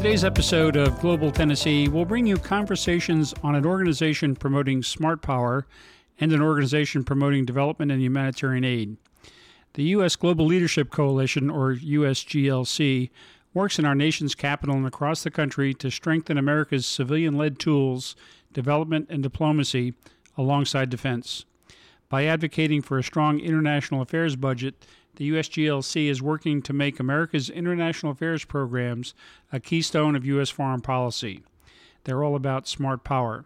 Today's episode of Global Tennessee will bring you conversations on an organization promoting smart power and an organization promoting development and humanitarian aid. The U.S. Global Leadership Coalition, or USGLC, works in our nation's capital and across the country to strengthen America's civilian led tools, development, and diplomacy alongside defense. By advocating for a strong international affairs budget, the USGLC is working to make America's international affairs programs a keystone of U.S. foreign policy. They're all about smart power.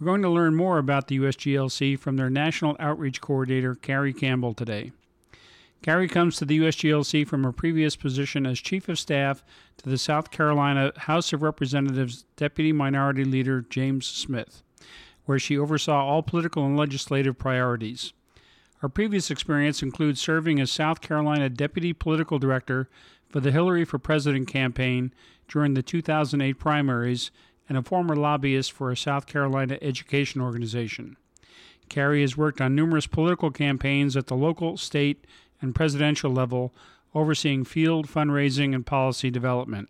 We're going to learn more about the USGLC from their National Outreach Coordinator, Carrie Campbell, today. Carrie comes to the USGLC from her previous position as Chief of Staff to the South Carolina House of Representatives Deputy Minority Leader James Smith, where she oversaw all political and legislative priorities. Her previous experience includes serving as South Carolina Deputy Political Director for the Hillary for President campaign during the 2008 primaries and a former lobbyist for a South Carolina education organization. Carrie has worked on numerous political campaigns at the local, state, and presidential level, overseeing field fundraising and policy development.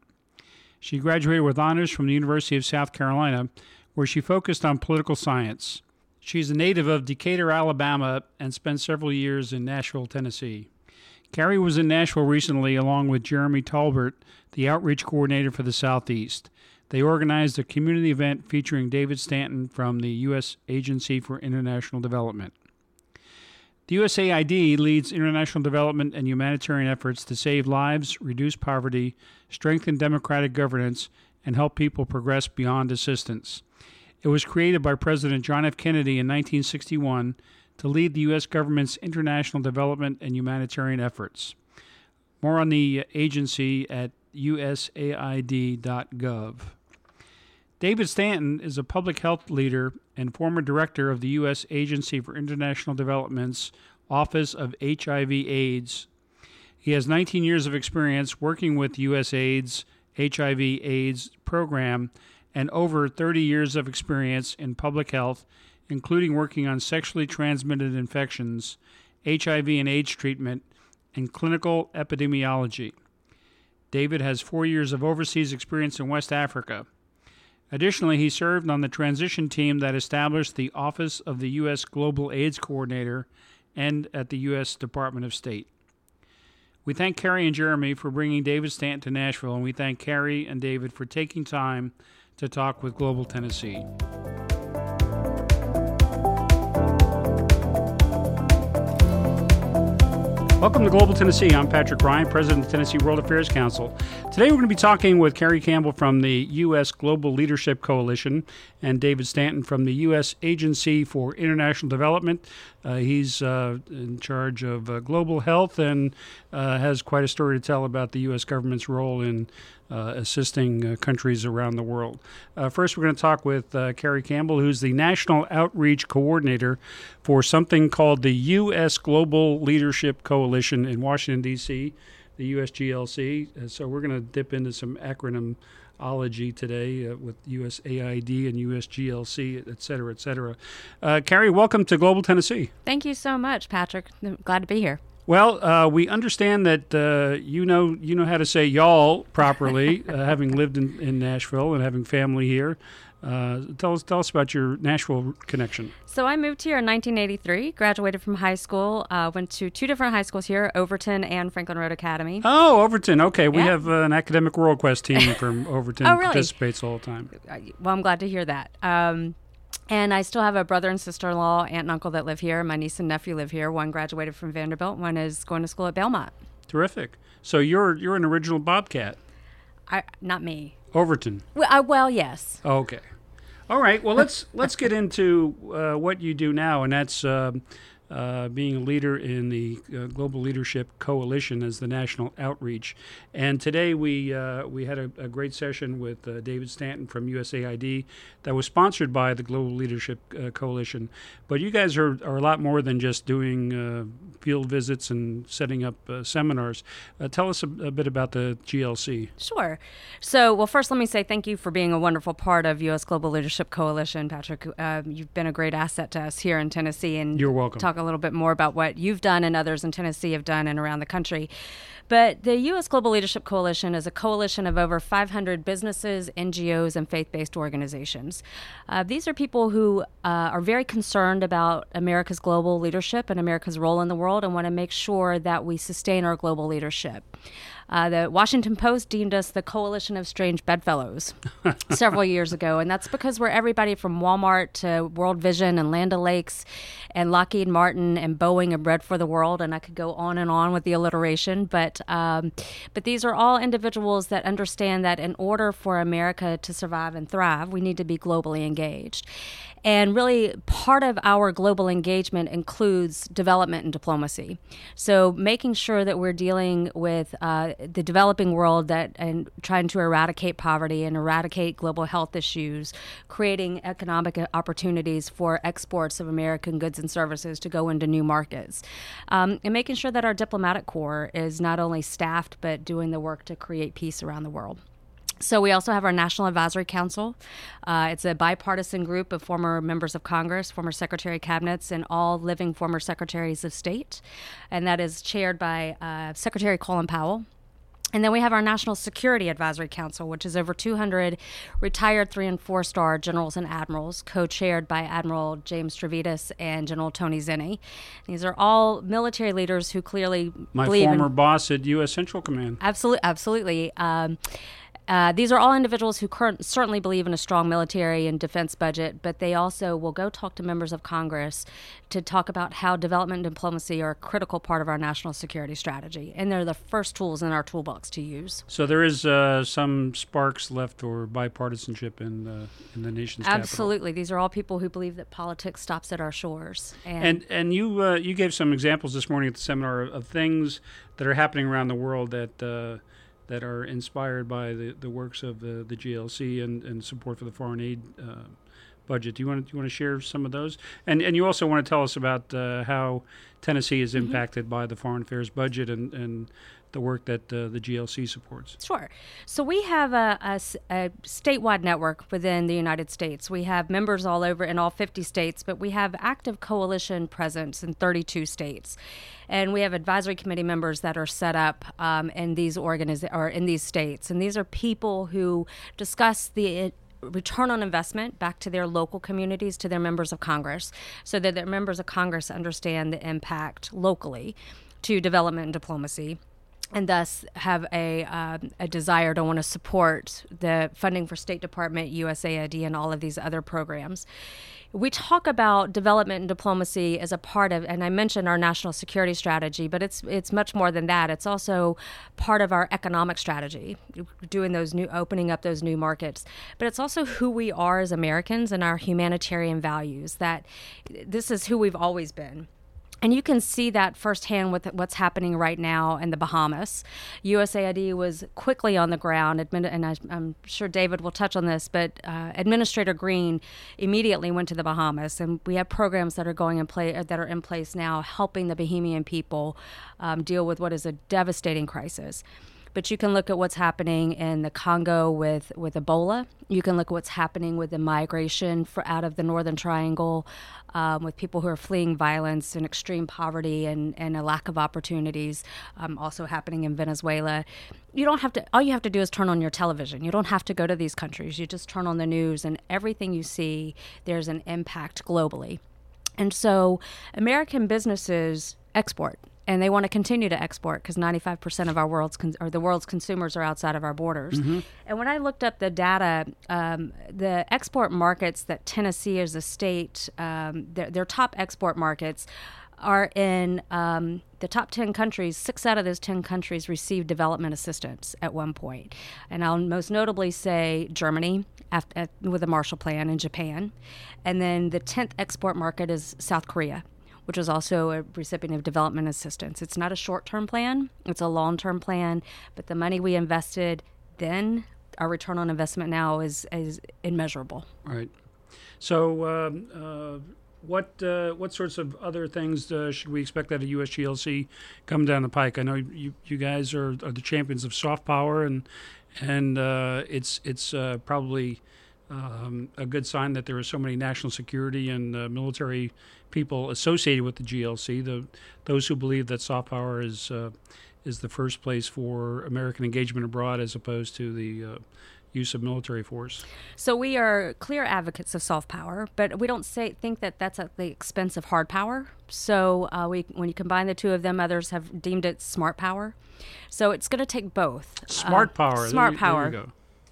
She graduated with honors from the University of South Carolina, where she focused on political science. She's a native of Decatur, Alabama, and spent several years in Nashville, Tennessee. Carrie was in Nashville recently along with Jeremy Talbert, the outreach coordinator for the Southeast. They organized a community event featuring David Stanton from the U.S. Agency for International Development. The USAID leads international development and humanitarian efforts to save lives, reduce poverty, strengthen democratic governance, and help people progress beyond assistance. It was created by President John F. Kennedy in 1961 to lead the U.S. government's international development and humanitarian efforts. More on the agency at usaid.gov. David Stanton is a public health leader and former director of the U.S. Agency for International Development's Office of HIV/AIDS. He has 19 years of experience working with USAID's HIV/AIDS program and over 30 years of experience in public health, including working on sexually transmitted infections, HIV and AIDS treatment, and clinical epidemiology. David has four years of overseas experience in West Africa. Additionally, he served on the transition team that established the Office of the U.S. Global AIDS Coordinator and at the U.S. Department of State. We thank Carrie and Jeremy for bringing David Stanton to Nashville, and we thank Carrie and David for taking time to talk with Global Tennessee. Welcome to Global Tennessee. I'm Patrick Ryan, President of the Tennessee World Affairs Council. Today we're going to be talking with Carrie Campbell from the U.S. Global Leadership Coalition and David Stanton from the U.S. Agency for International Development. Uh, he's uh, in charge of uh, global health and uh, has quite a story to tell about the U.S. government's role in uh, assisting countries around the world. First, we're going to talk with Carrie Campbell, who's the National Outreach Coordinator for something called the U.S. Global Leadership Coalition in Washington, D.C., the USGLC. So, we're going to dip into some acronymology today uh, with USAID and USGLC, et cetera, et cetera. Carrie, welcome to Global Tennessee. Thank you so much, Patrick. I'm glad to be here. Well, uh, we understand that uh, you know you know how to say y'all properly, uh, having lived in, in Nashville and having family here. Uh, tell us tell us about your Nashville connection. So I moved here in 1983. Graduated from high school. Uh, went to two different high schools here, Overton and Franklin Road Academy. Oh, Overton. Okay, we yeah. have uh, an academic world quest team from Overton. oh, really? Participates all the time. Well, I'm glad to hear that. Um, and I still have a brother and sister in law, aunt and uncle that live here. My niece and nephew live here. One graduated from Vanderbilt, one is going to school at Belmont. Terrific. So you're you're an original Bobcat. I not me. Overton. Well, uh, well yes. Okay. All right. Well, let's let's get into uh, what you do now, and that's uh, uh, being a leader in the uh, Global Leadership Coalition as the national outreach. And today we uh, we had a, a, great session with uh, David Stanton from USAID that was sponsored by the Global Leadership uh, Coalition. But you guys are, are a lot more than just doing uh, field visits and setting up seminars. tell us a, a, bit about the GLC. Sure. So, well, first, let me say thank you for being a wonderful part of U.S. Global Leadership Coalition, Patrick. you've been a great asset to us here in Tennessee, and you're welcome. Talk a little bit more about what you've done and others in Tennessee have done and around the country. But the U.S. Global Leadership Coalition is a coalition of over 500 businesses, NGOs, and faith based organizations. Uh, these are people who uh, are very concerned about America's global leadership and America's role in the world and want to make sure that we sustain our global leadership. Uh, the Washington Post deemed us the coalition of strange bedfellows several years ago, and that's because we're everybody from Walmart to World Vision and Land O'Lakes and Lockheed Martin and Boeing and Bread for the World, and I could go on and on with the alliteration. But um, but these are all individuals that understand that in order for America to survive and thrive, we need to be globally engaged. And really, part of our global engagement includes development and diplomacy. So, making sure that we're dealing with uh, the developing world that and trying to eradicate poverty and eradicate global health issues, creating economic opportunities for exports of American goods and services to go into new markets, um, and making sure that our diplomatic corps is not only staffed but doing the work to create peace around the world. So we also have our National Advisory Council. Uh, it's a bipartisan group of former members of Congress, former Secretary of Cabinets, and all living former Secretaries of State, and that is chaired by uh, Secretary Colin Powell. And then we have our National Security Advisory Council, which is over 200 retired three and four star generals and admirals, co chaired by Admiral James Stavridis and General Tony Zinni. These are all military leaders who clearly My former in, boss at U.S. Central Command. Absolutely, absolutely. Um, uh, these are all individuals who current, certainly believe in a strong military and defense budget, but they also will go talk to members of Congress to talk about how development and diplomacy are a critical part of our national security strategy. And they're the first tools in our toolbox to use. So there is uh, some sparks left or bipartisanship in, uh, in the nation's Absolutely. Capital. These are all people who believe that politics stops at our shores. And, and, and you, uh, you gave some examples this morning at the seminar of, of things that are happening around the world that uh, that are inspired by the, the works of the, the GLC and, and support for the foreign aid uh, budget. Do you want to, you want to share some of those? And and you also want to tell us about uh, how Tennessee is mm-hmm. impacted mm-hmm. by the foreign affairs budget and, and the work that uh, the GLC supports? Sure. So we have a, a, a, statewide network within the United States. We have members all over in all 50 states, but we have active coalition presence in 32 states. And we have advisory committee members that are set up um, in these organiz- or in these states. And these are people who discuss the return on investment back to their local communities, to their members of Congress, so that their members of Congress understand the impact locally to development and diplomacy and thus have a, uh, a desire to want to support the funding for State Department, USAID, and all of these other programs. We talk about development and diplomacy as a part of, and I mentioned our national security strategy, but it's it's much more than that. It's also part of our economic strategy, doing those new, opening up those new markets. But it's also who we are as Americans and our humanitarian values. That this is who we've always been and you can see that firsthand with what's happening right now in the Bahamas. USAID was quickly on the ground, and I, am sure David will touch on this, but uh, Administrator Green immediately went to the Bahamas, and we have programs that are going in play uh, that are in place now, helping the Bahamian people um, deal with what is a devastating crisis but you can look at what's happening in the Congo with, with Ebola. You can look at what's happening with the migration for, out of the Northern Triangle um, with people who are fleeing violence and extreme poverty and, and a lack of opportunities, um, also happening in Venezuela. You don't have to, all you have to do is turn on your television. You don't have to go to these countries. You just turn on the news, and everything you see, there's an impact globally. And so American businesses export and they want to continue to export because 95% of our world's con- or the world's consumers are outside of our borders. Mm-hmm. And when I looked up the data, um, the export markets that Tennessee as a state, um, their, their, top export markets are in um, the top 10 countries. Six out of those 10 countries received development assistance at one point. And I'll most notably say Germany after, with the Marshall Plan and Japan. And then the 10th export market is South Korea which is also a recipient of development assistance. It's not a short term plan, it's a long term plan, but the money we invested then, our return on investment now is, is immeasurable. Right. So, um, uh, what uh, what sorts of other things uh, should we expect out of USGLC come down the pike? I know you you guys are, are the champions of soft power, and and uh, it's it's uh, probably um, a good sign that there are so many national security and uh, military people associated with the GLC. The those who believe that soft power is uh, is the first place for American engagement abroad, as opposed to the use of military force. So we are clear advocates of soft power, but we don't say think that that's at the expense of hard power. So uh, we, when you combine the two of them, others have deemed it smart power. So it's going to take both. Smart uh, power. Smart there, power. There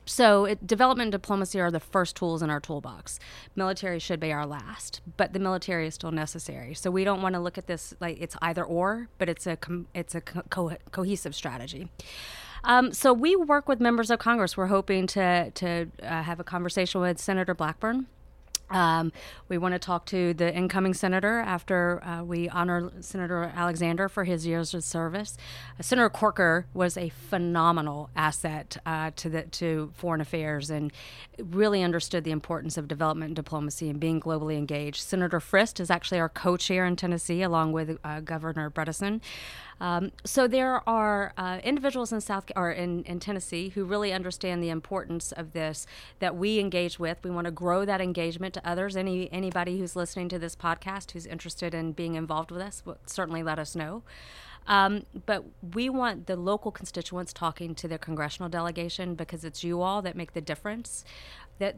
so, it, development and diplomacy are the first tools in our toolbox. Military should be our last, but the military is still necessary. So, we don't want to look at this like it's either or, but it's a com- it's a co- cohesive strategy. Um, so we work with members of Congress. We're hoping to to uh, have a conversation with Senator Blackburn. Um, we want to talk to the incoming senator after uh, we honor Senator Alexander for his years of service. Uh, senator Corker was a phenomenal asset uh, to the to foreign affairs and really understood the importance of development and diplomacy and being globally engaged. Senator Frist is actually our co-chair in Tennessee, along with uh, Governor Bredesen. Um, so there are uh, individuals in South or in, in Tennessee who really understand the importance of this that we engage with. We want to grow that engagement to others. Any anybody who's listening to this podcast who's interested in being involved with us, certainly let us know. Um, but we want the local constituents talking to their congressional delegation because it's you all that make the difference. That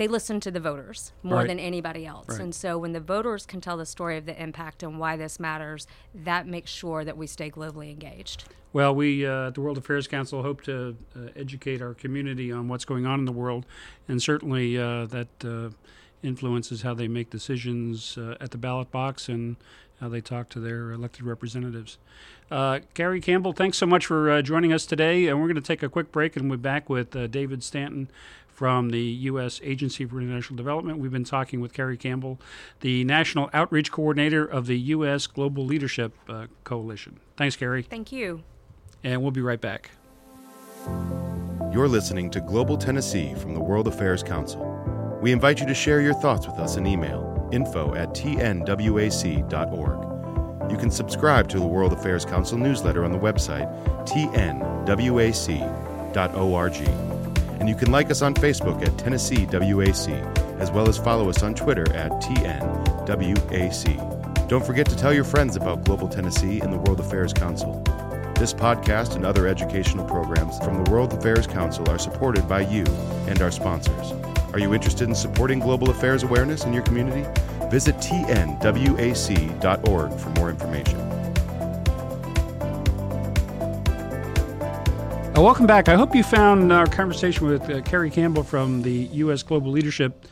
they listen to the voters more right. than anybody else. Right. And so when the voters can tell the story of the impact and why this matters, that makes sure that we stay globally engaged. Well, we uh, at the World Affairs Council hope to uh, educate our community on what's going on in the world, and certainly uh, that uh, influences how they make decisions uh, at the ballot box and how they talk to their elected representatives. Uh, Carrie Campbell, thanks so much for joining us today, and we're going to take a quick break and we'll be back with David Stanton from the U.S. Agency for International Development. We've been talking with Carrie Campbell, the National Outreach Coordinator of the U.S. Global Leadership uh, Coalition. Thanks, Carrie. Thank you. And we'll be right back. You're listening to Global Tennessee from the World Affairs Council. We invite you to share your thoughts with us in email info at tnwac.org. You can subscribe to the World Affairs Council newsletter on the website tnwac.org and you can like us on Facebook at Tennessee WAC, as well as follow us on Twitter at TNWAC. Don't forget to tell your friends about Global Tennessee and the World Affairs Council. This podcast and other educational programs from the World Affairs Council are supported by you and our sponsors. Are you interested in supporting global affairs awareness in your community? Visit tnwac.org for more information. Uh, welcome back. I hope you found our conversation with uh, Carrie Campbell from the U.S. Global Leadership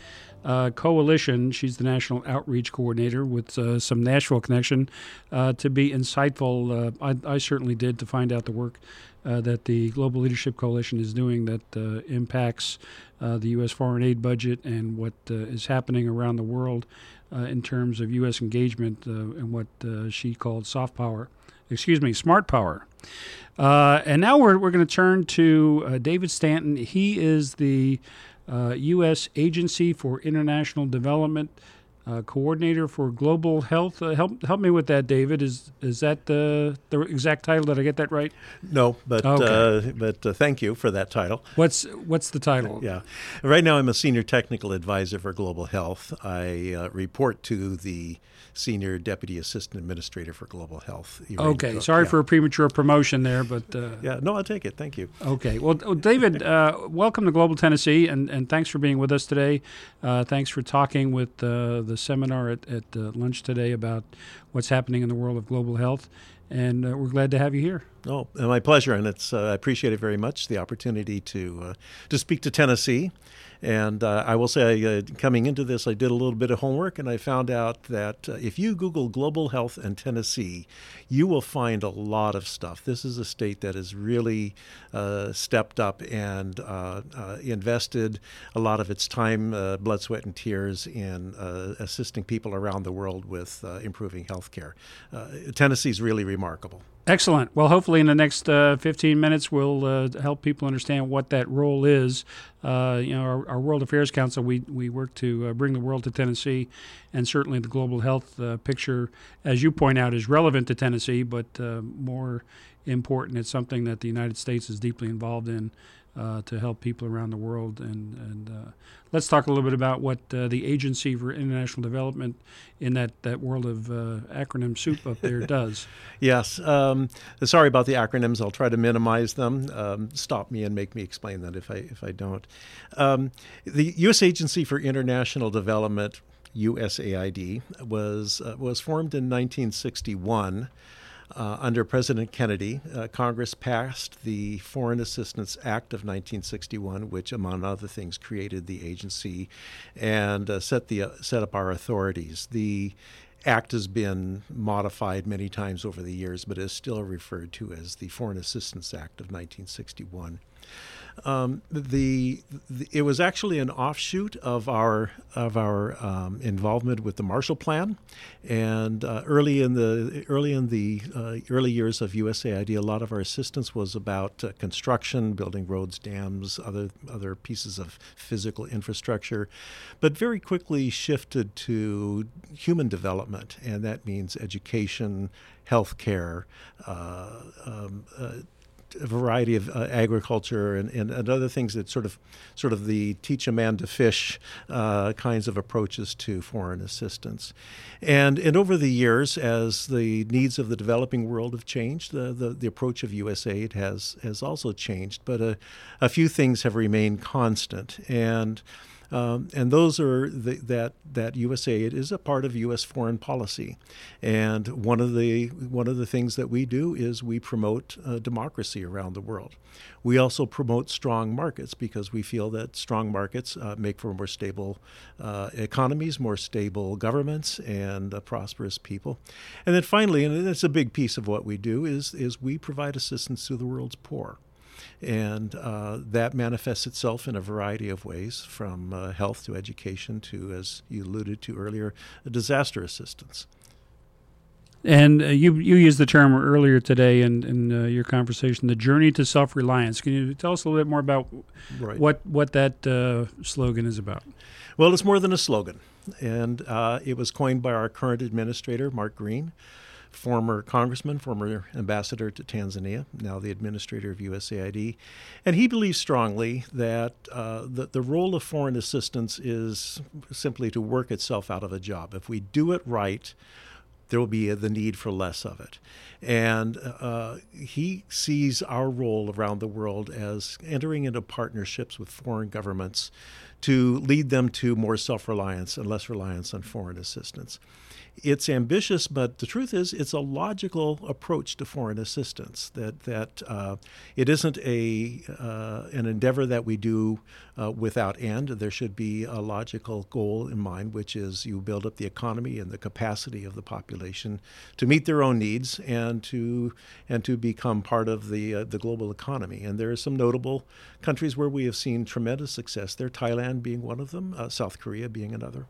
uh, Coalition. She's the National Outreach Coordinator with uh, some Nashville connection uh, to be insightful. Uh, I, I, certainly did to find out the work that the Global Leadership Coalition is doing that impacts the U.S. foreign aid budget and what is happening around the world in terms of U.S. engagement and what she called soft power excuse me, Smart Power. Uh, and now we're, we're going to turn to uh, David Stanton. He is the uh, U.S. Agency for International Development uh, coordinator for global health. Uh, help help me with that, David. Is is that the the exact title? Did I get that right? No, but okay. uh, but uh, thank you for that title. What's what's the title? Yeah, right now I'm a senior technical advisor for global health. I uh, report to the senior deputy assistant administrator for global health. Okay, sorry yeah. for a premature promotion there, but uh, yeah, no, I'll take it. Thank you. Okay, well, David, welcome to Global Tennessee, and and thanks for being with us today. thanks for talking with the seminar at, at uh, lunch today about what's happening in the world of global health, and uh, we're glad to have you here. Oh, my pleasure, and it's uh, I appreciate it very much the opportunity to uh, to speak to Tennessee, And uh, I will say, uh, coming into this, I did a little bit of homework and I found out that uh, if you Google global health in Tennessee, you will find a lot of stuff. This is a state that has really uh, stepped up and uh, uh, invested a lot of its time, blood, sweat, and tears in assisting people around the world with improving health care. Tennessee is really remarkable. Excellent. Well, hopefully, in the next uh, 15 minutes, we'll uh, help people understand what that role is. Uh, you know, our, our, World Affairs Council, we, we work to uh, bring the world to Tennessee, and certainly the global health uh, picture, as you point out, is relevant to Tennessee, but uh, more important, it's something that the United States is deeply involved in uh, to help people around the world. And, and uh, let's talk a little bit about what uh, the Agency for International Development in that, that world of uh, acronym soup up there does. yes. Um, sorry about the acronyms. I'll try to minimize them. Um, stop me and make me explain that if I, if I don't. Um, the U.S. Agency for International Development, USAID, was, uh, was formed in 1961. Uh, under President Kennedy, uh, Congress passed the Foreign Assistance Act of 1961, which, among other things, created the agency and uh, set the uh, set up our authorities. The act has been modified many times over the years, but is still referred to as the Foreign Assistance Act of 1961. Um, the, the, it was actually an offshoot of our of our um, involvement with the Marshall Plan, and uh, early in the early in the uh, early years of USAID, a lot of our assistance was about uh, construction, building roads, dams, other other pieces of physical infrastructure, but very quickly shifted to human development, and that means education, healthcare. Uh, um, uh, variety of uh, agriculture and, and, and, other things that sort of sort of the teach a man to fish uh, kinds of approaches to foreign assistance. And and over the years, as the needs of the developing world have changed, the, the, the approach of USAID has has also changed. But a, a few things have remained constant. And um, and those are the, that that USAID is a part of U.S. foreign policy, and one of the one of the things that we do is we promote uh, democracy around the world. We also promote strong markets because we feel that strong markets uh, make for more stable uh, economies, more stable governments, and prosperous people. And then finally, and it's a big piece of what we do, is is we provide assistance to the world's poor. And uh, that manifests itself in a variety of ways, from uh, health to education to, as you alluded to earlier, disaster assistance. And uh, you you used the term earlier today in, in uh, your conversation, the journey to self reliance. Can you tell us a little bit more about right. what what that uh, slogan is about? Well, it's more than a slogan, and uh, it was coined by our current administrator, Mark Green former congressman, former ambassador to Tanzania, now the administrator of USAID. And he believes strongly that uh, the, the role of foreign assistance is simply to work itself out of a job. If we do it right, there will be a, the need for less of it. And uh, he sees our role around the world as entering into partnerships with foreign governments to lead them to more self reliance and less reliance on foreign assistance it's ambitious, but the truth is, it's a logical approach to foreign assistance. That that uh, it isn't a uh, an endeavor that we do uh, without end. There should be a logical goal in mind, which is you build up the economy and the capacity of the population to meet their own needs and to and to become part of the uh, the global economy. And there are some notable countries where we have seen tremendous success. There, Thailand being one of them, uh, South Korea being another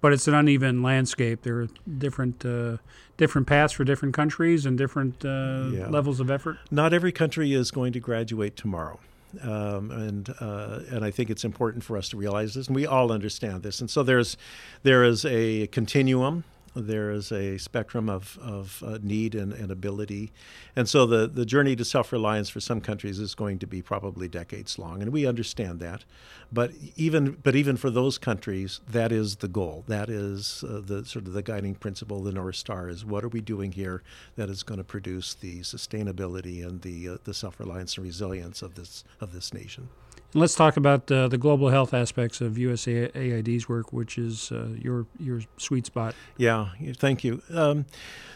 but it's an uneven landscape. There are different uh, different paths for different countries and different uh, yeah. levels of effort. Not every country is going to graduate tomorrow. Um, and uh, and I think it's important for us to realize this, and we all understand this. And so there's there is a continuum there is a spectrum of, of uh, need and, and ability. And so the, the journey to self reliance for some countries is going to be probably decades long. And we understand that. But even, but even for those countries, that is the goal. That is uh, the sort of the guiding principle, the North Star is what are we doing here that is going to produce the sustainability and the, uh, the self reliance and resilience of this, of this nation. And let's talk about uh, the global health aspects of USAID's work, which is uh, your your sweet spot. Yeah, thank you. Um,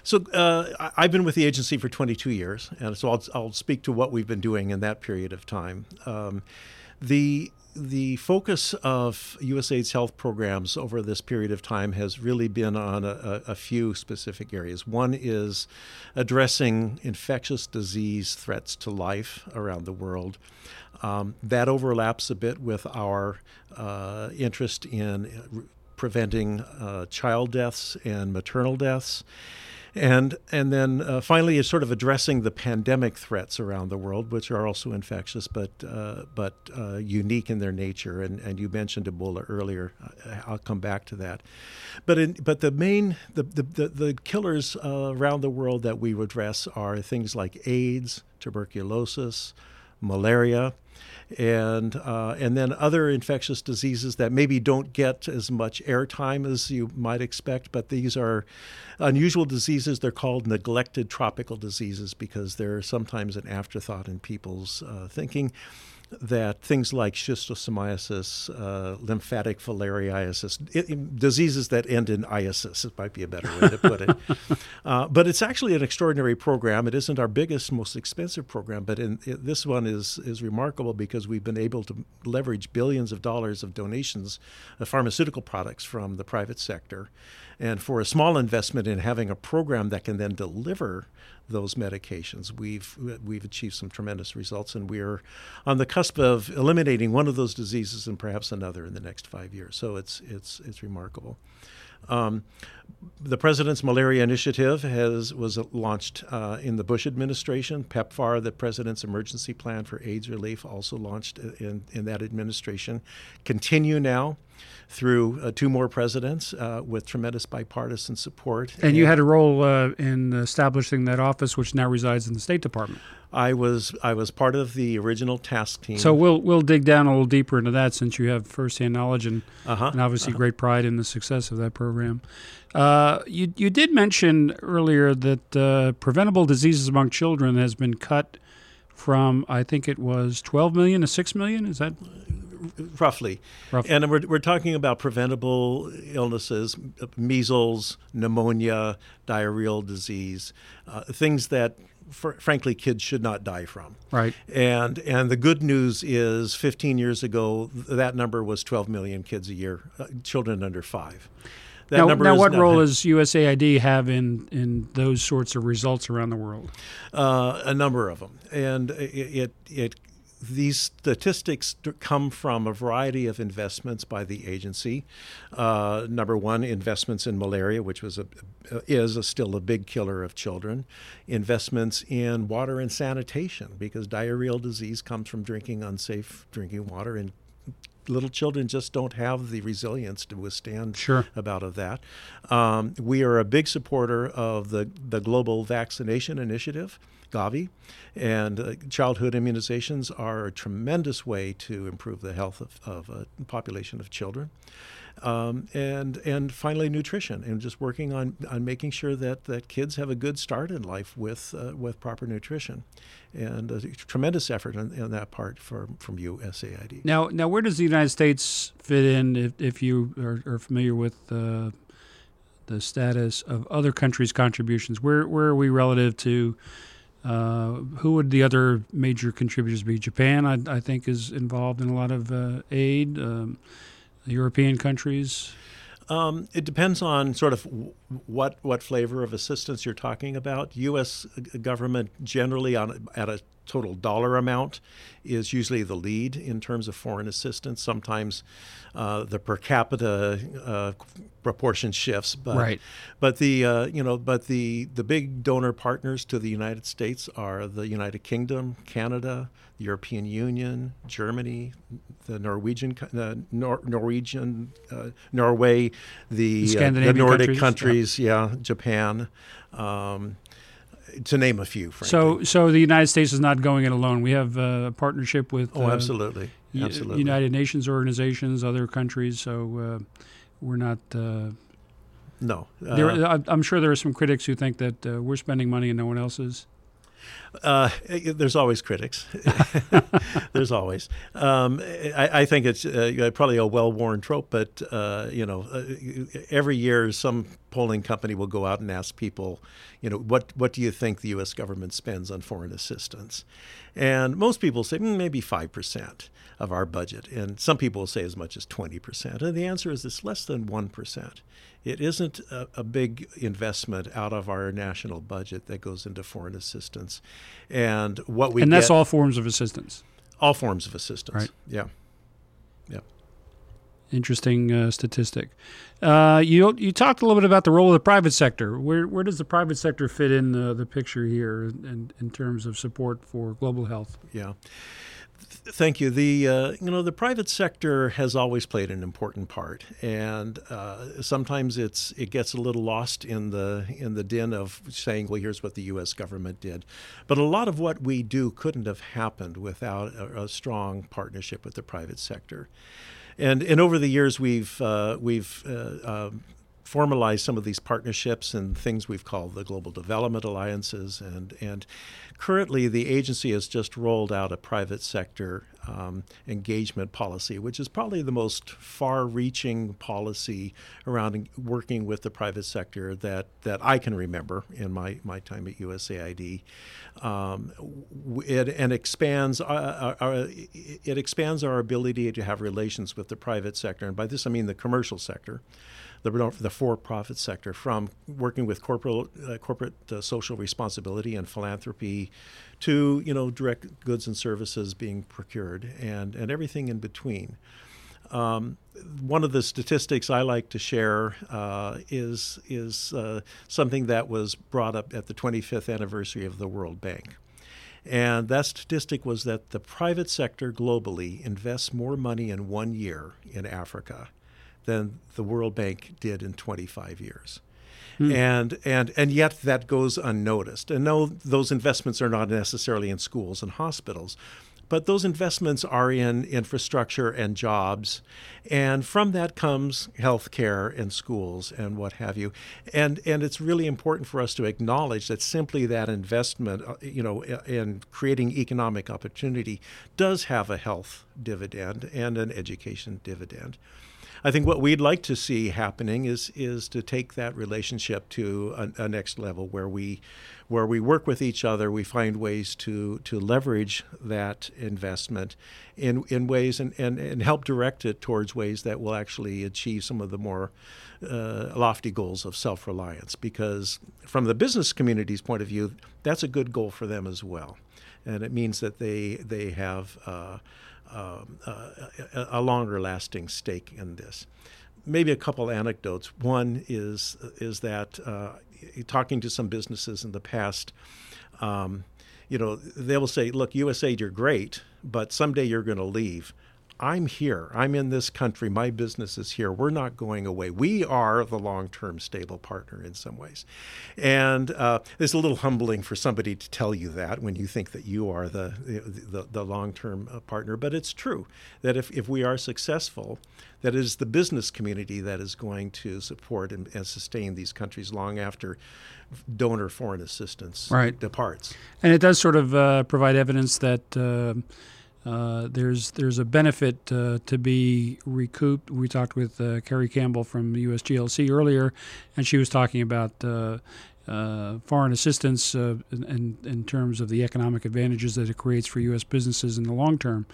so uh, I've been with the agency for 22 years, and so I'll, I'll speak to what we've been doing in that period of time. Um, the the focus of USAID's health programs over this period of time has really been on a, a, few specific areas. One is addressing infectious disease threats to life around the world. Um, that overlaps a bit with our uh, interest in preventing uh, child deaths and maternal deaths and and then uh, finally is sort of addressing the pandemic threats around the world, which are also infectious but uh, but uh, unique in their nature. And and you mentioned Ebola earlier. I'll come back to that. But in, but the main the the, the, the killers uh, around the world that we address are things like AIDS, tuberculosis, malaria and uh, and then other infectious diseases that maybe don't get as much airtime as you might expect. But these are unusual diseases. They're called neglected tropical diseases because they're sometimes an afterthought in people's uh, thinking that things like schistosomiasis, uh, lymphatic filariasis, it, diseases that end in iasis, it might be a better way to put it. uh, but it's actually an extraordinary program. It isn't our biggest, most expensive program, but in, it, this one is, is remarkable because we've been able to leverage billions of dollars of donations of pharmaceutical products from the private sector. And for a small investment in having a program that can then deliver those medications. We've we've achieved some tremendous results, and we're on the cusp of eliminating one of those diseases and perhaps another in the next five years. So it's it's it's remarkable. Um, the president's malaria initiative has was launched uh, in the Bush administration. PEPFAR, the president's emergency plan for AIDS relief, also launched in, in that administration. Continue now through uh, two more presidents uh, with tremendous bipartisan support. And, and you had a role uh, in establishing that office, which now resides in the State Department. I was I was part of the original task team. So we'll we'll dig down a little deeper into that since you have firsthand knowledge and, uh-huh, and obviously uh-huh. great pride in the success of that program. Uh, you you did mention earlier that uh, preventable diseases among children has been cut from I think it was 12 million to 6 million. Is that roughly. roughly. And we're, we're talking about preventable illnesses, measles, pneumonia, diarrheal disease, uh, things that fr- frankly kids should not die from. Right. And and the good news is 15 years ago that number was 12 million kids a year, uh, children under 5. That now, now what role does USAID have in, in those sorts of results around the world? Uh, a number of them, and it, it, it these statistics come from a variety of investments by the agency. Uh, number one, investments in malaria, which was a, is a, still a big killer of children. Investments in water and sanitation, because diarrheal disease comes from drinking unsafe drinking water, and little children just don't have the resilience to withstand sure. about of that. Um, we are a big supporter of the the global vaccination initiative. Gavi. And uh, childhood immunizations are a tremendous way to improve the health of, of a population of children. Um, and and finally nutrition and just working on, on making sure that, that kids have a good start in life with uh, with proper nutrition and a tremendous effort on, on, that part for, from USAID. Now now where does the United States fit in if, if you are, are familiar with uh, the status of other countries' contributions? Where where are we relative to uh, who would the other major contributors be? Japan, I, I think, is involved in a lot of uh, aid. Um, European countries. Um, it depends on sort of what what flavor of assistance you're talking about. U.S. government generally on at a total dollar amount is usually the lead in terms of foreign assistance. Sometimes uh, the per capita uh, proportion shifts, but right. but the uh, you know but the the big donor partners to the United States are the United Kingdom, Canada, the European Union, Germany, the Norwegian uh, Nor- Norwegian uh, Norway, the, the, uh, the Nordic countries, countries yeah. yeah, Japan. Um, to name a few. Frankly. So, so the United States is not going it alone. We have a partnership with. Oh, absolutely, uh, absolutely. United Nations organizations, other countries. So uh, we're not. Uh, no, there, I'm sure there are some critics who think that uh, we're spending money and no one else is. Uh, there's always critics. there's always. Um, I, I, think it's uh, probably a well-worn trope, but uh, you know, uh, every year some polling company will go out and ask people, you know, what what do you think the U.S. government spends on foreign assistance? And most people say mm, maybe five percent of our budget, and some people will say as much as twenty percent. And the answer is it's less than one percent it isn't a, a, big investment out of our national budget that goes into foreign assistance. And what we And that's get, all forms of assistance. All forms of assistance. Right. Yeah. Yeah. Interesting uh, statistic. Uh, you you talked a little bit about the role of the private sector. Where where does the private sector fit in the, the picture here in, in terms of support for global health? Yeah. Thank you. The uh, you know the private sector has always played an important part, and uh, sometimes it's it gets a little lost in the in the din of saying, well, here's what the U.S. government did, but a lot of what we do couldn't have happened without a, a strong partnership with the private sector, and and over the years we've uh, we've uh, um, formalized some of these partnerships and things we've called the Global Development Alliances. And, and currently, the agency has just rolled out a private sector um, engagement policy, which is probably the most far reaching policy around working with the private sector that, that I can remember in my, my time at USAID. Um, it, and expands our, uh, uh, uh, it expands our ability to have relations with the private sector. And by this, I mean the commercial sector the, the for-profit sector, from working with corporate uh, corporate uh, social responsibility and philanthropy, to you know direct goods and services being procured, and and everything in between. Um, one of the statistics I like to share uh, is is uh, something that was brought up at the 25th anniversary of the World Bank. And that statistic was that the private sector globally invests more money in one year in Africa than the World Bank did in 25 years. Hmm. And, and, and yet that goes unnoticed. And no, those investments are not necessarily in schools and hospitals, but those investments are in infrastructure and jobs. And from that comes healthcare and schools and what have you. And, and it's really important for us to acknowledge that simply that investment, uh, you know, in creating economic opportunity does have a health dividend and an education dividend. I think what we'd like to see happening is is to take that relationship to a, a, next level where we where we work with each other, we find ways to to leverage that investment in in ways and, and, and help direct it towards ways that will actually achieve some of the more uh, lofty goals of self-reliance. Because from the business community's point of view, that's a good goal for them as well, and it means that they they have. Uh, um, uh, a, longer lasting stake in this. Maybe a couple anecdotes. One is is that uh, talking to some businesses in the past, um, you know, they will say, "Look, USAID, you're great, but someday you're going to leave." I'm here. I'm in this country. My business is here. We're not going away. We are the long term stable partner in some ways. And uh, it's a little humbling for somebody to tell you that when you think that you are the, the, the long term uh, partner. But it's true that if, if we are successful, that it is the business community that is going to support and, and sustain these countries long after donor foreign assistance right. departs. And it does sort of uh, provide evidence that. Uh, uh, there's there's a benefit uh, to be recouped. We talked with uh, Carrie Campbell from USGLC earlier, and she was talking about uh, uh, foreign assistance in, in, terms of the economic advantages that it creates for U.S. businesses in the long term.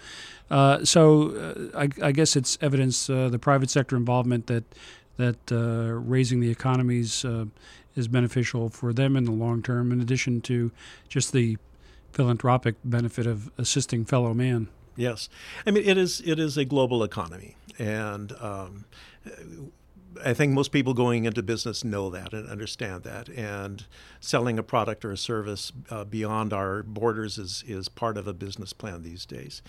so I, I, guess it's evidence the private sector involvement that that raising the economies is beneficial for them in the long term, in addition to just the philanthropic benefit of assisting fellow man. Yes, I mean it is it is a global economy, and um, I think most people going into business know that and understand that. And selling a product or a service uh, beyond our borders is is part of a business plan these days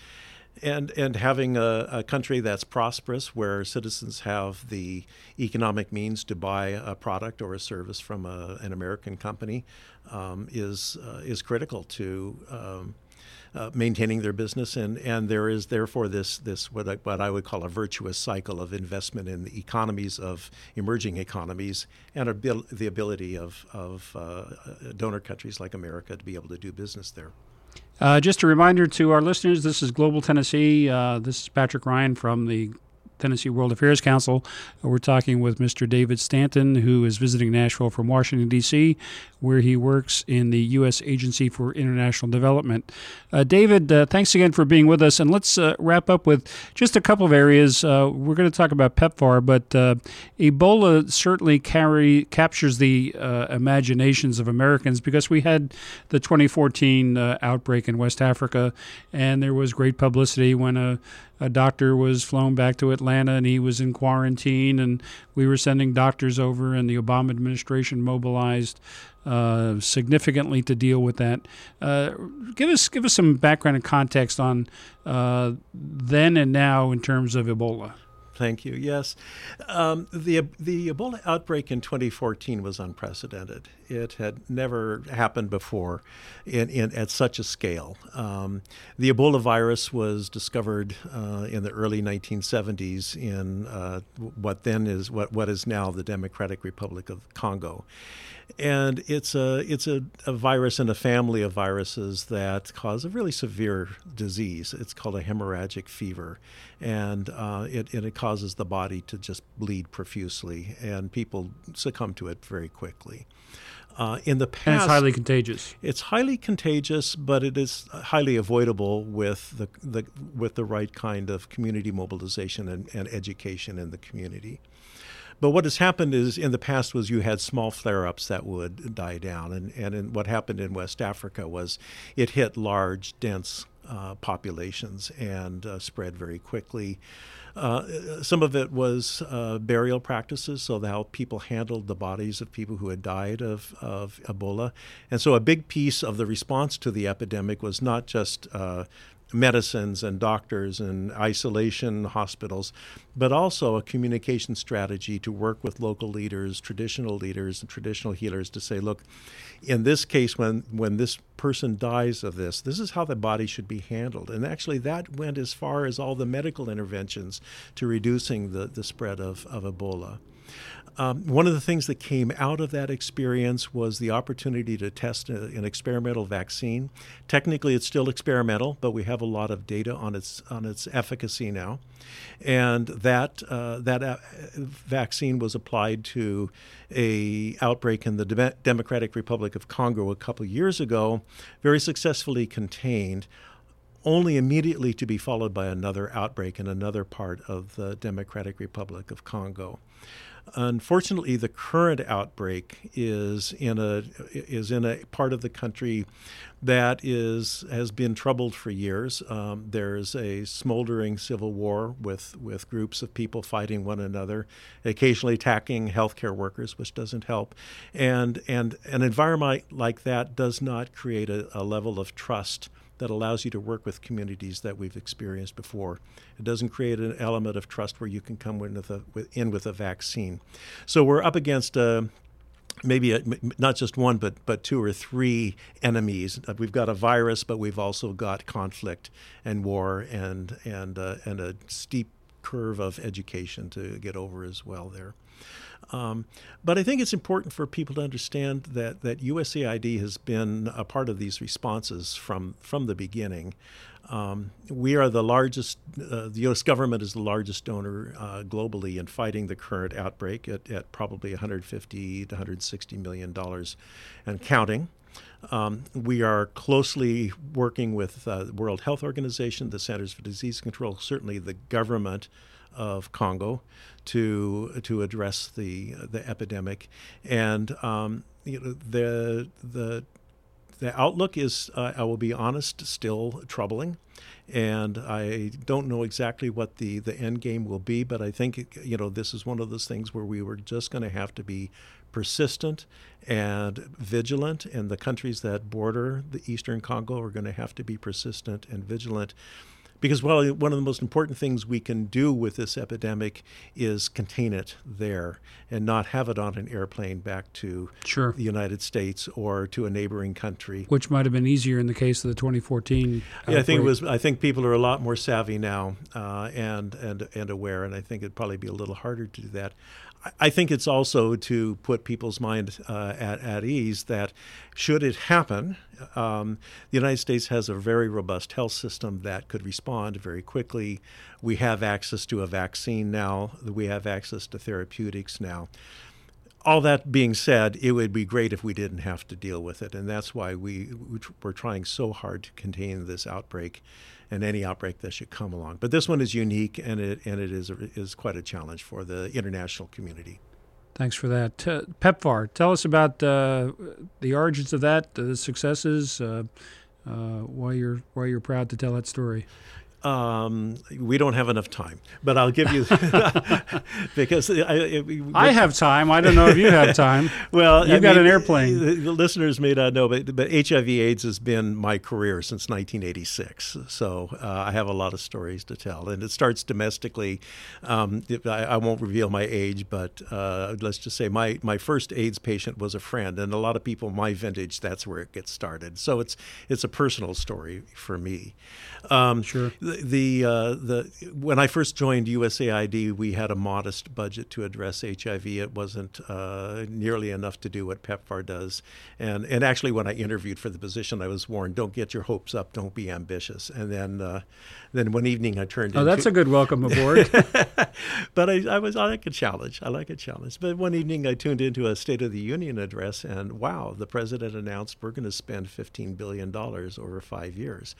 and and having a, a, country that's prosperous where citizens have the economic means to buy a product or a service from a, an American company um, is uh, is critical to um, uh, maintaining their business, and, and there is therefore this this what I, what I would call a virtuous cycle of investment in the economies of emerging economies and abil- the ability of of uh, donor countries like America to be able to do business there. Uh, just a reminder to our listeners: this is Global Tennessee. Uh, this is Patrick Ryan from the Tennessee World Affairs Council. We're talking with Mr. David Stanton, who is visiting Nashville from Washington, D.C., where he works in the U.S. Agency for International Development. Uh, David, uh, thanks again for being with us. And let's uh, wrap up with just a couple of areas. Uh, we're going to talk about PEPFAR, but uh, Ebola certainly carry captures the uh, imaginations of Americans because we had the 2014 outbreak in West Africa, and there was great publicity when a a doctor was flown back to Atlanta and he was in quarantine, and we were sending doctors over, and the Obama administration mobilized uh, significantly to deal with that. Uh, give us give us some background and context on uh, then and now in terms of Ebola. Thank you. Yes, um, the the Ebola outbreak in 2014 was unprecedented. It had never happened before, in, in at such a scale. Um, the Ebola virus was discovered uh, in the early 1970s in uh, what then is what what is now the Democratic Republic of Congo, and it's a it's a, a, virus in a family of viruses that cause a really severe disease. It's called a hemorrhagic fever, and uh, it, it causes the body to just bleed profusely, and people succumb to it very quickly. Uh, in the past, and it's highly contagious. It's highly contagious, but it is highly avoidable with the, the with the right kind of community mobilization and, and education in the community. But what has happened is in the past was you had small flare-ups that would die down, and and in, what happened in West Africa was it hit large, dense uh, populations and uh, spread very quickly. Uh, some of it was uh, burial practices, so how people handled the bodies of people who had died of, of Ebola. And so a big piece of the response to the epidemic was not just uh, medicines and doctors and isolation hospitals, but also a communication strategy to work with local leaders, traditional leaders, and traditional healers to say, look, in this case, when, when this person dies of this, this is how the body should be handled. And actually, that went as far as all the medical interventions to reducing the, the spread of, of Ebola. Um, one of the things that came out of that experience was the opportunity to test a, an experimental vaccine. Technically, it's still experimental, but we have a lot of data on its on its efficacy now, and that uh, that uh, vaccine was applied to a outbreak in the De- Democratic Republic of Congo a couple years ago, very successfully contained only immediately to be followed by another outbreak in another part of the Democratic Republic of Congo. Unfortunately, the current outbreak is in a is in a part of the country that is has been troubled for years. Um, there's a smoldering civil war with with groups of people fighting one another, occasionally attacking healthcare workers, which doesn't help. And and an environment like that does not create a, a level of trust that allows you to work with communities that we've experienced before. It doesn't create an element of trust where you can come in with a, with, in with a vaccine. So we're up against a, uh, maybe a, not just one, but but two or three enemies. Uh, we've got a virus, but we've also got conflict and war and and uh, and a steep curve of education to get over as well there. Um, but I think it's important for people to understand that, that USAID has been a part of these responses from, from the beginning. Um, we are the largest, uh, the U.S. government is the largest donor uh, globally in fighting the current outbreak at, at probably 150 to 160 million dollars and counting. Um, we are closely working with uh, the World Health Organization, the Centers for Disease Control, certainly the government of Congo to to address the the epidemic, and um, you know the the the outlook is, uh, I will be honest, still troubling, and I don't know exactly what the the end game will be. But I think you know this is one of those things where we were just going to have to be persistent and vigilant, and the countries that border the eastern Congo are going to have to be persistent and vigilant because well, one of the most important things we can do with this epidemic is contain it there and not have it on an airplane back to sure. the United States or to a neighboring country. Which might have been easier in the case of the 2014. Yeah, I think it was. I think people are a lot more savvy now uh, and and and aware, and I think it'd probably be a little harder to do that. I think it's also to put people's mind uh, at, at ease that should it happen, um, the United States has a very robust health system that could respond very quickly. We have access to a vaccine now, we have access to therapeutics now. All that being said, it would be great if we didn't have to deal with it, and that's why we, we're trying so hard to contain this outbreak and any outbreak that should come along. But this one is unique, and it and it is is quite a challenge for the international community. Thanks for that, uh, PEPFAR. Tell us about uh, the origins of that, the successes, uh, uh, why you're why you're proud to tell that story. Um, we don't have enough time, but I'll give you because I, I, have time. I don't know if you have time. well, you've got mean, an airplane. The, the, listeners may not know, but, but HIV/AIDS has been my career since 1986. So uh, I have a lot of stories to tell, and it starts domestically. Um, I, I, won't reveal my age, but uh, let's just say my my first AIDS patient was a friend, and a lot of people my vintage. That's where it gets started. So it's it's a personal story for me. Um, sure the uh, the when I first joined USAID, we had a modest budget to address HIV. It wasn't uh, nearly enough to do what PEPFAR does. And and actually, when I interviewed for the position, I was warned, "Don't get your hopes up. Don't be ambitious." And then uh, then one evening, I turned. Oh, into, that's a good welcome aboard. but I, I was I like a challenge. I like a challenge. But one evening, I tuned into a State of the Union address, and wow, the president announced we're going to spend 15 billion dollars over five years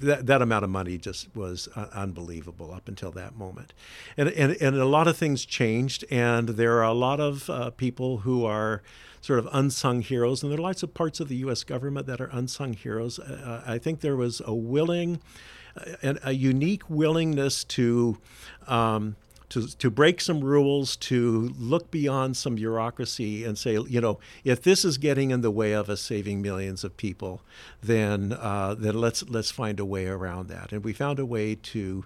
that, that amount of money just was uh, unbelievable up until that moment. And, and, and a lot of things changed, and there are a lot of uh, people who are sort of unsung heroes, and there are lots of parts of the U.S. government that are unsung heroes. Uh, I think there was a willing, a, a unique willingness to um, to, to break some rules, to look beyond some bureaucracy and say, you know, if this is getting in the way of us saving millions of people, then uh, then let's let's find a way around that. And we found a way to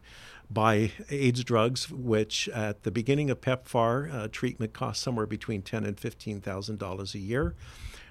buy AIDS drugs, which at the beginning of PEPFAR uh, treatment cost somewhere between ten and fifteen thousand dollars a year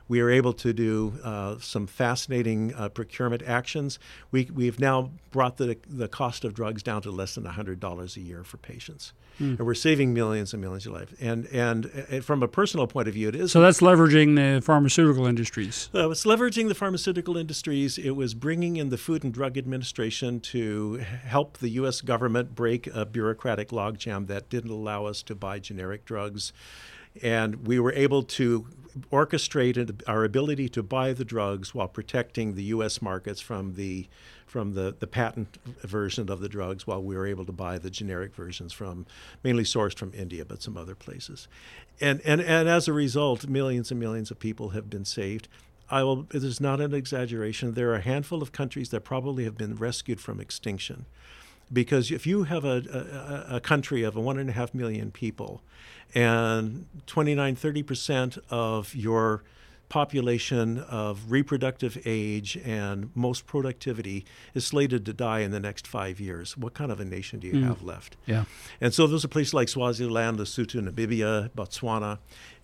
we are able to do uh, some fascinating uh, procurement actions. We, we've now brought the, the cost of drugs down to less than $100 a year for patients. Mm. And we're saving millions and millions of lives. And, and, and from a personal point of view, it is. So that's leveraging the pharmaceutical industries. Uh, it's leveraging the pharmaceutical industries. It was bringing in the Food and Drug Administration to help the U.S. government break a bureaucratic logjam that didn't allow us to buy generic drugs and we were able to orchestrate our ability to buy the drugs while protecting the U.S. markets from the from the, the patent version of the drugs while we were able to buy the generic versions from mainly sourced from India but some other places. And and and as a result millions and millions of people have been saved. I will this is not an exaggeration. There are a handful of countries that probably have been rescued from extinction because if you have a, a, a country of one and a half million people and 29 30% of your population of reproductive age and most productivity is slated to die in the next five years. What kind of a nation do you mm. have left? Yeah. And so those are places like Swaziland, Lesotho, Namibia, Botswana,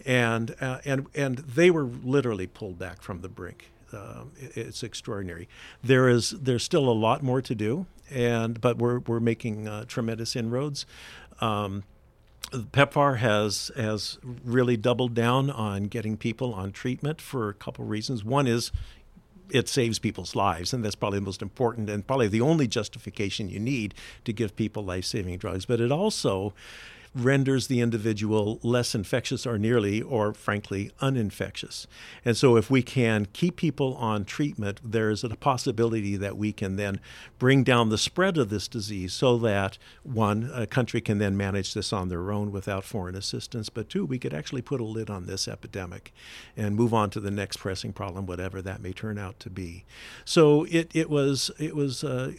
and uh, and and they were literally pulled back from the brink. Uh, it's extraordinary. There is there's still a lot more to do, and but we're we're making uh, tremendous inroads. Um, PEPFAR has has really doubled down on getting people on treatment for a couple reasons. One is it saves people's lives, and that's probably the most important and probably the only justification you need to give people life-saving drugs. But it also renders the individual less infectious or nearly, or frankly, uninfectious. And so, if we can keep people on treatment, there's a possibility that we can then bring down the spread of this disease so that one, a country can then manage this on their own without foreign assistance, but two, we could actually put a lid on this epidemic and move on to the next pressing problem, whatever that may turn out to be. So, it, it was, it was uh,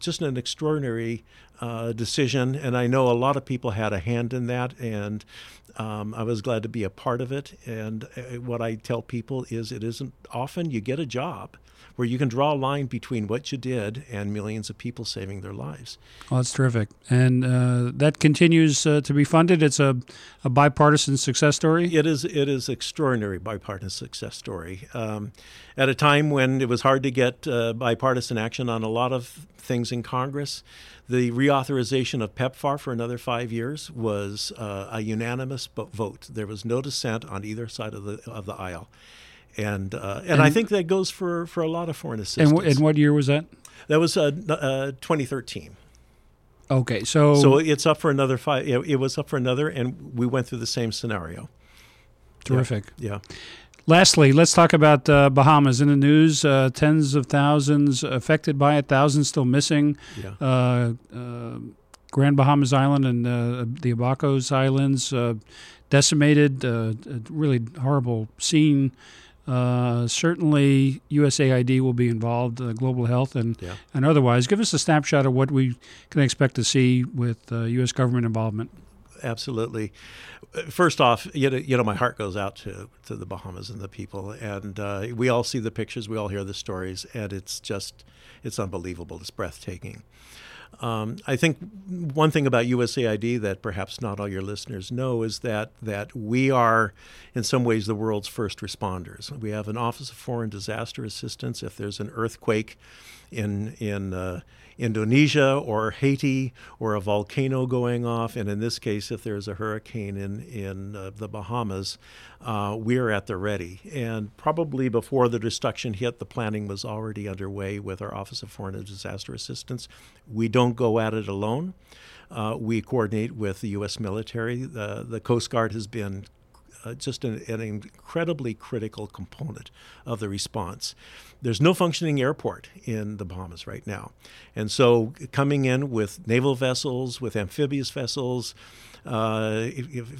just an extraordinary uh, decision, and I know a lot of people had a hand in that, and um, I was glad to be a part of it. And uh, what I tell people is, it isn't often you get a job where you can draw a line between what you did and millions of people saving their lives. Well, that's terrific. And uh, that continues uh, to be funded. It's a, a bipartisan success story. It is. It is extraordinary bipartisan success story. Um, at a time when it was hard to get uh, bipartisan action on a lot of things in Congress, the reauthorization of PEPFAR for another five years was uh, a unanimous vote. There was no dissent on either side of the of the aisle and uh, and, and, I think that goes for, for a lot of foreign assistance. And, w- and what year was that? That was uh, uh, 2013. Okay, so so it's up for another five. It, it, was up for another, and we went through the same scenario. Terrific. Yeah. yeah. Lastly, let's talk about uh, Bahamas in the news. Uh, tens of thousands affected by it, thousands still missing. Yeah. Uh, Grand Bahamas Island and the Abacos Islands decimated. Uh, a really horrible scene. Uh, certainly, USAID will be involved, uh, global health and yeah. and otherwise. Give us a snapshot of what we can expect to see with U.S. Uh, government involvement. Absolutely. First off, you know, you know, my heart goes out to, to the Bahamas and the people, and uh, we all see the pictures, we all hear the stories, and it's just, it's unbelievable. It's breathtaking. Um, I think one thing about USAID that perhaps not all your listeners know is that that we are, in some ways, the world's first responders. We have an Office of Foreign Disaster Assistance. If there's an earthquake in in uh, Indonesia or Haiti or a volcano going off, and in this case, if there's a hurricane in in uh, the Bahamas, uh, we're at the ready. And probably before the destruction hit, the planning was already underway with our Office of Foreign and Disaster Assistance. We don't go at it alone. Uh, we coordinate with the U.S. military. The, the Coast Guard has been uh, just an, an, incredibly critical component of the response. There's no functioning airport in the Bahamas right now. And so, coming in with naval vessels, with amphibious vessels, uh,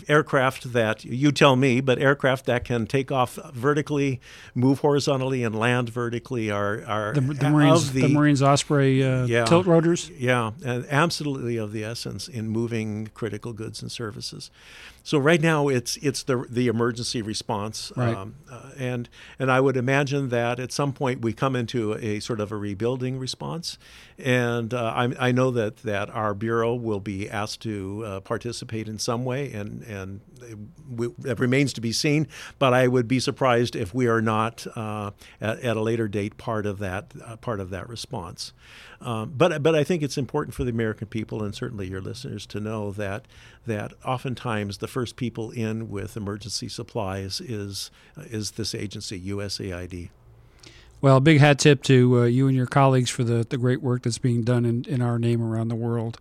aircraft that you tell me, but aircraft that can take off vertically, move horizontally, and land vertically are are the, the Marines the, the, Marines Osprey uh, yeah, tilt rotors. Yeah, and absolutely of the essence in moving critical goods and services. So right now it's it's the the emergency response, right. um, uh, and and I would imagine that at some point we come into a sort of a rebuilding response, and uh, I, I know that that our bureau will be asked to uh, participate in some way, and and it, it, remains to be seen. But I would be surprised if we are not uh, at, at, a later date part of that uh, part of that response. Um, but but I think it's important for the American people and certainly your listeners to know that that oftentimes the first people in with emergency supplies is is this agency USAID. Well, a big hat tip to uh, you and your colleagues for the, the great work that's being done in, in our name around the world.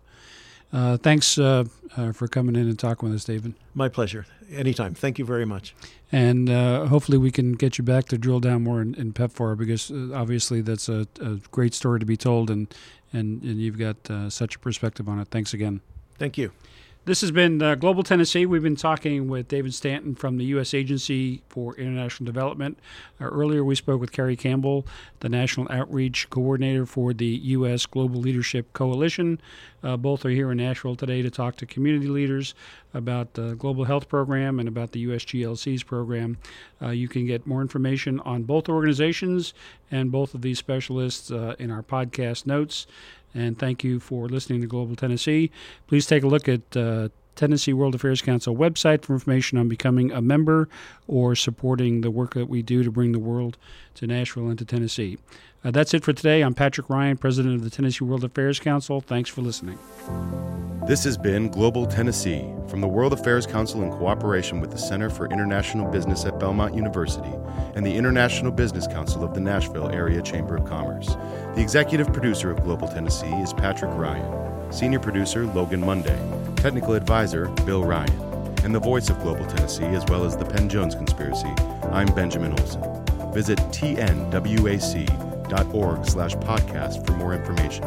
Uh, thanks uh, uh for coming in and talking with us, David. My pleasure. Anytime. Thank you very much. And uh, hopefully, we can get you back to drill down more in, in PEPFAR because uh, obviously that's a, a, great story to be told, and, and, and you've got such a perspective on it. Thanks again. Thank you. This has been uh, Global Tennessee. We've been talking with David Stanton from the U.S. Agency for International Development. Uh, earlier, we spoke with Carrie Campbell, the National Outreach Coordinator for the U.S. Global Leadership Coalition. Uh, both are here in Nashville today to talk to community leaders about the Global Health Program and about the USGLC's program. Uh, you can get more information on both organizations and both of these specialists uh, in our podcast notes and thank you for listening to Global Tennessee. Please take a look at uh, Tennessee World Affairs Council website for information on becoming a member or supporting the work that we do to bring the world to Nashville and to Tennessee. Uh, that's it for today. I'm Patrick Ryan, President of the Tennessee World Affairs Council. Thanks for listening. This has been Global Tennessee from the World Affairs Council in cooperation with the Center for International Business at Belmont University and the International Business Council of the Nashville Area Chamber of Commerce. The executive producer of Global Tennessee is Patrick Ryan, senior producer Logan Monday, technical advisor Bill Ryan, and the voice of Global Tennessee as well as the Penn Jones Conspiracy. I'm Benjamin Olson. Visit tnwac.org slash podcast for more information.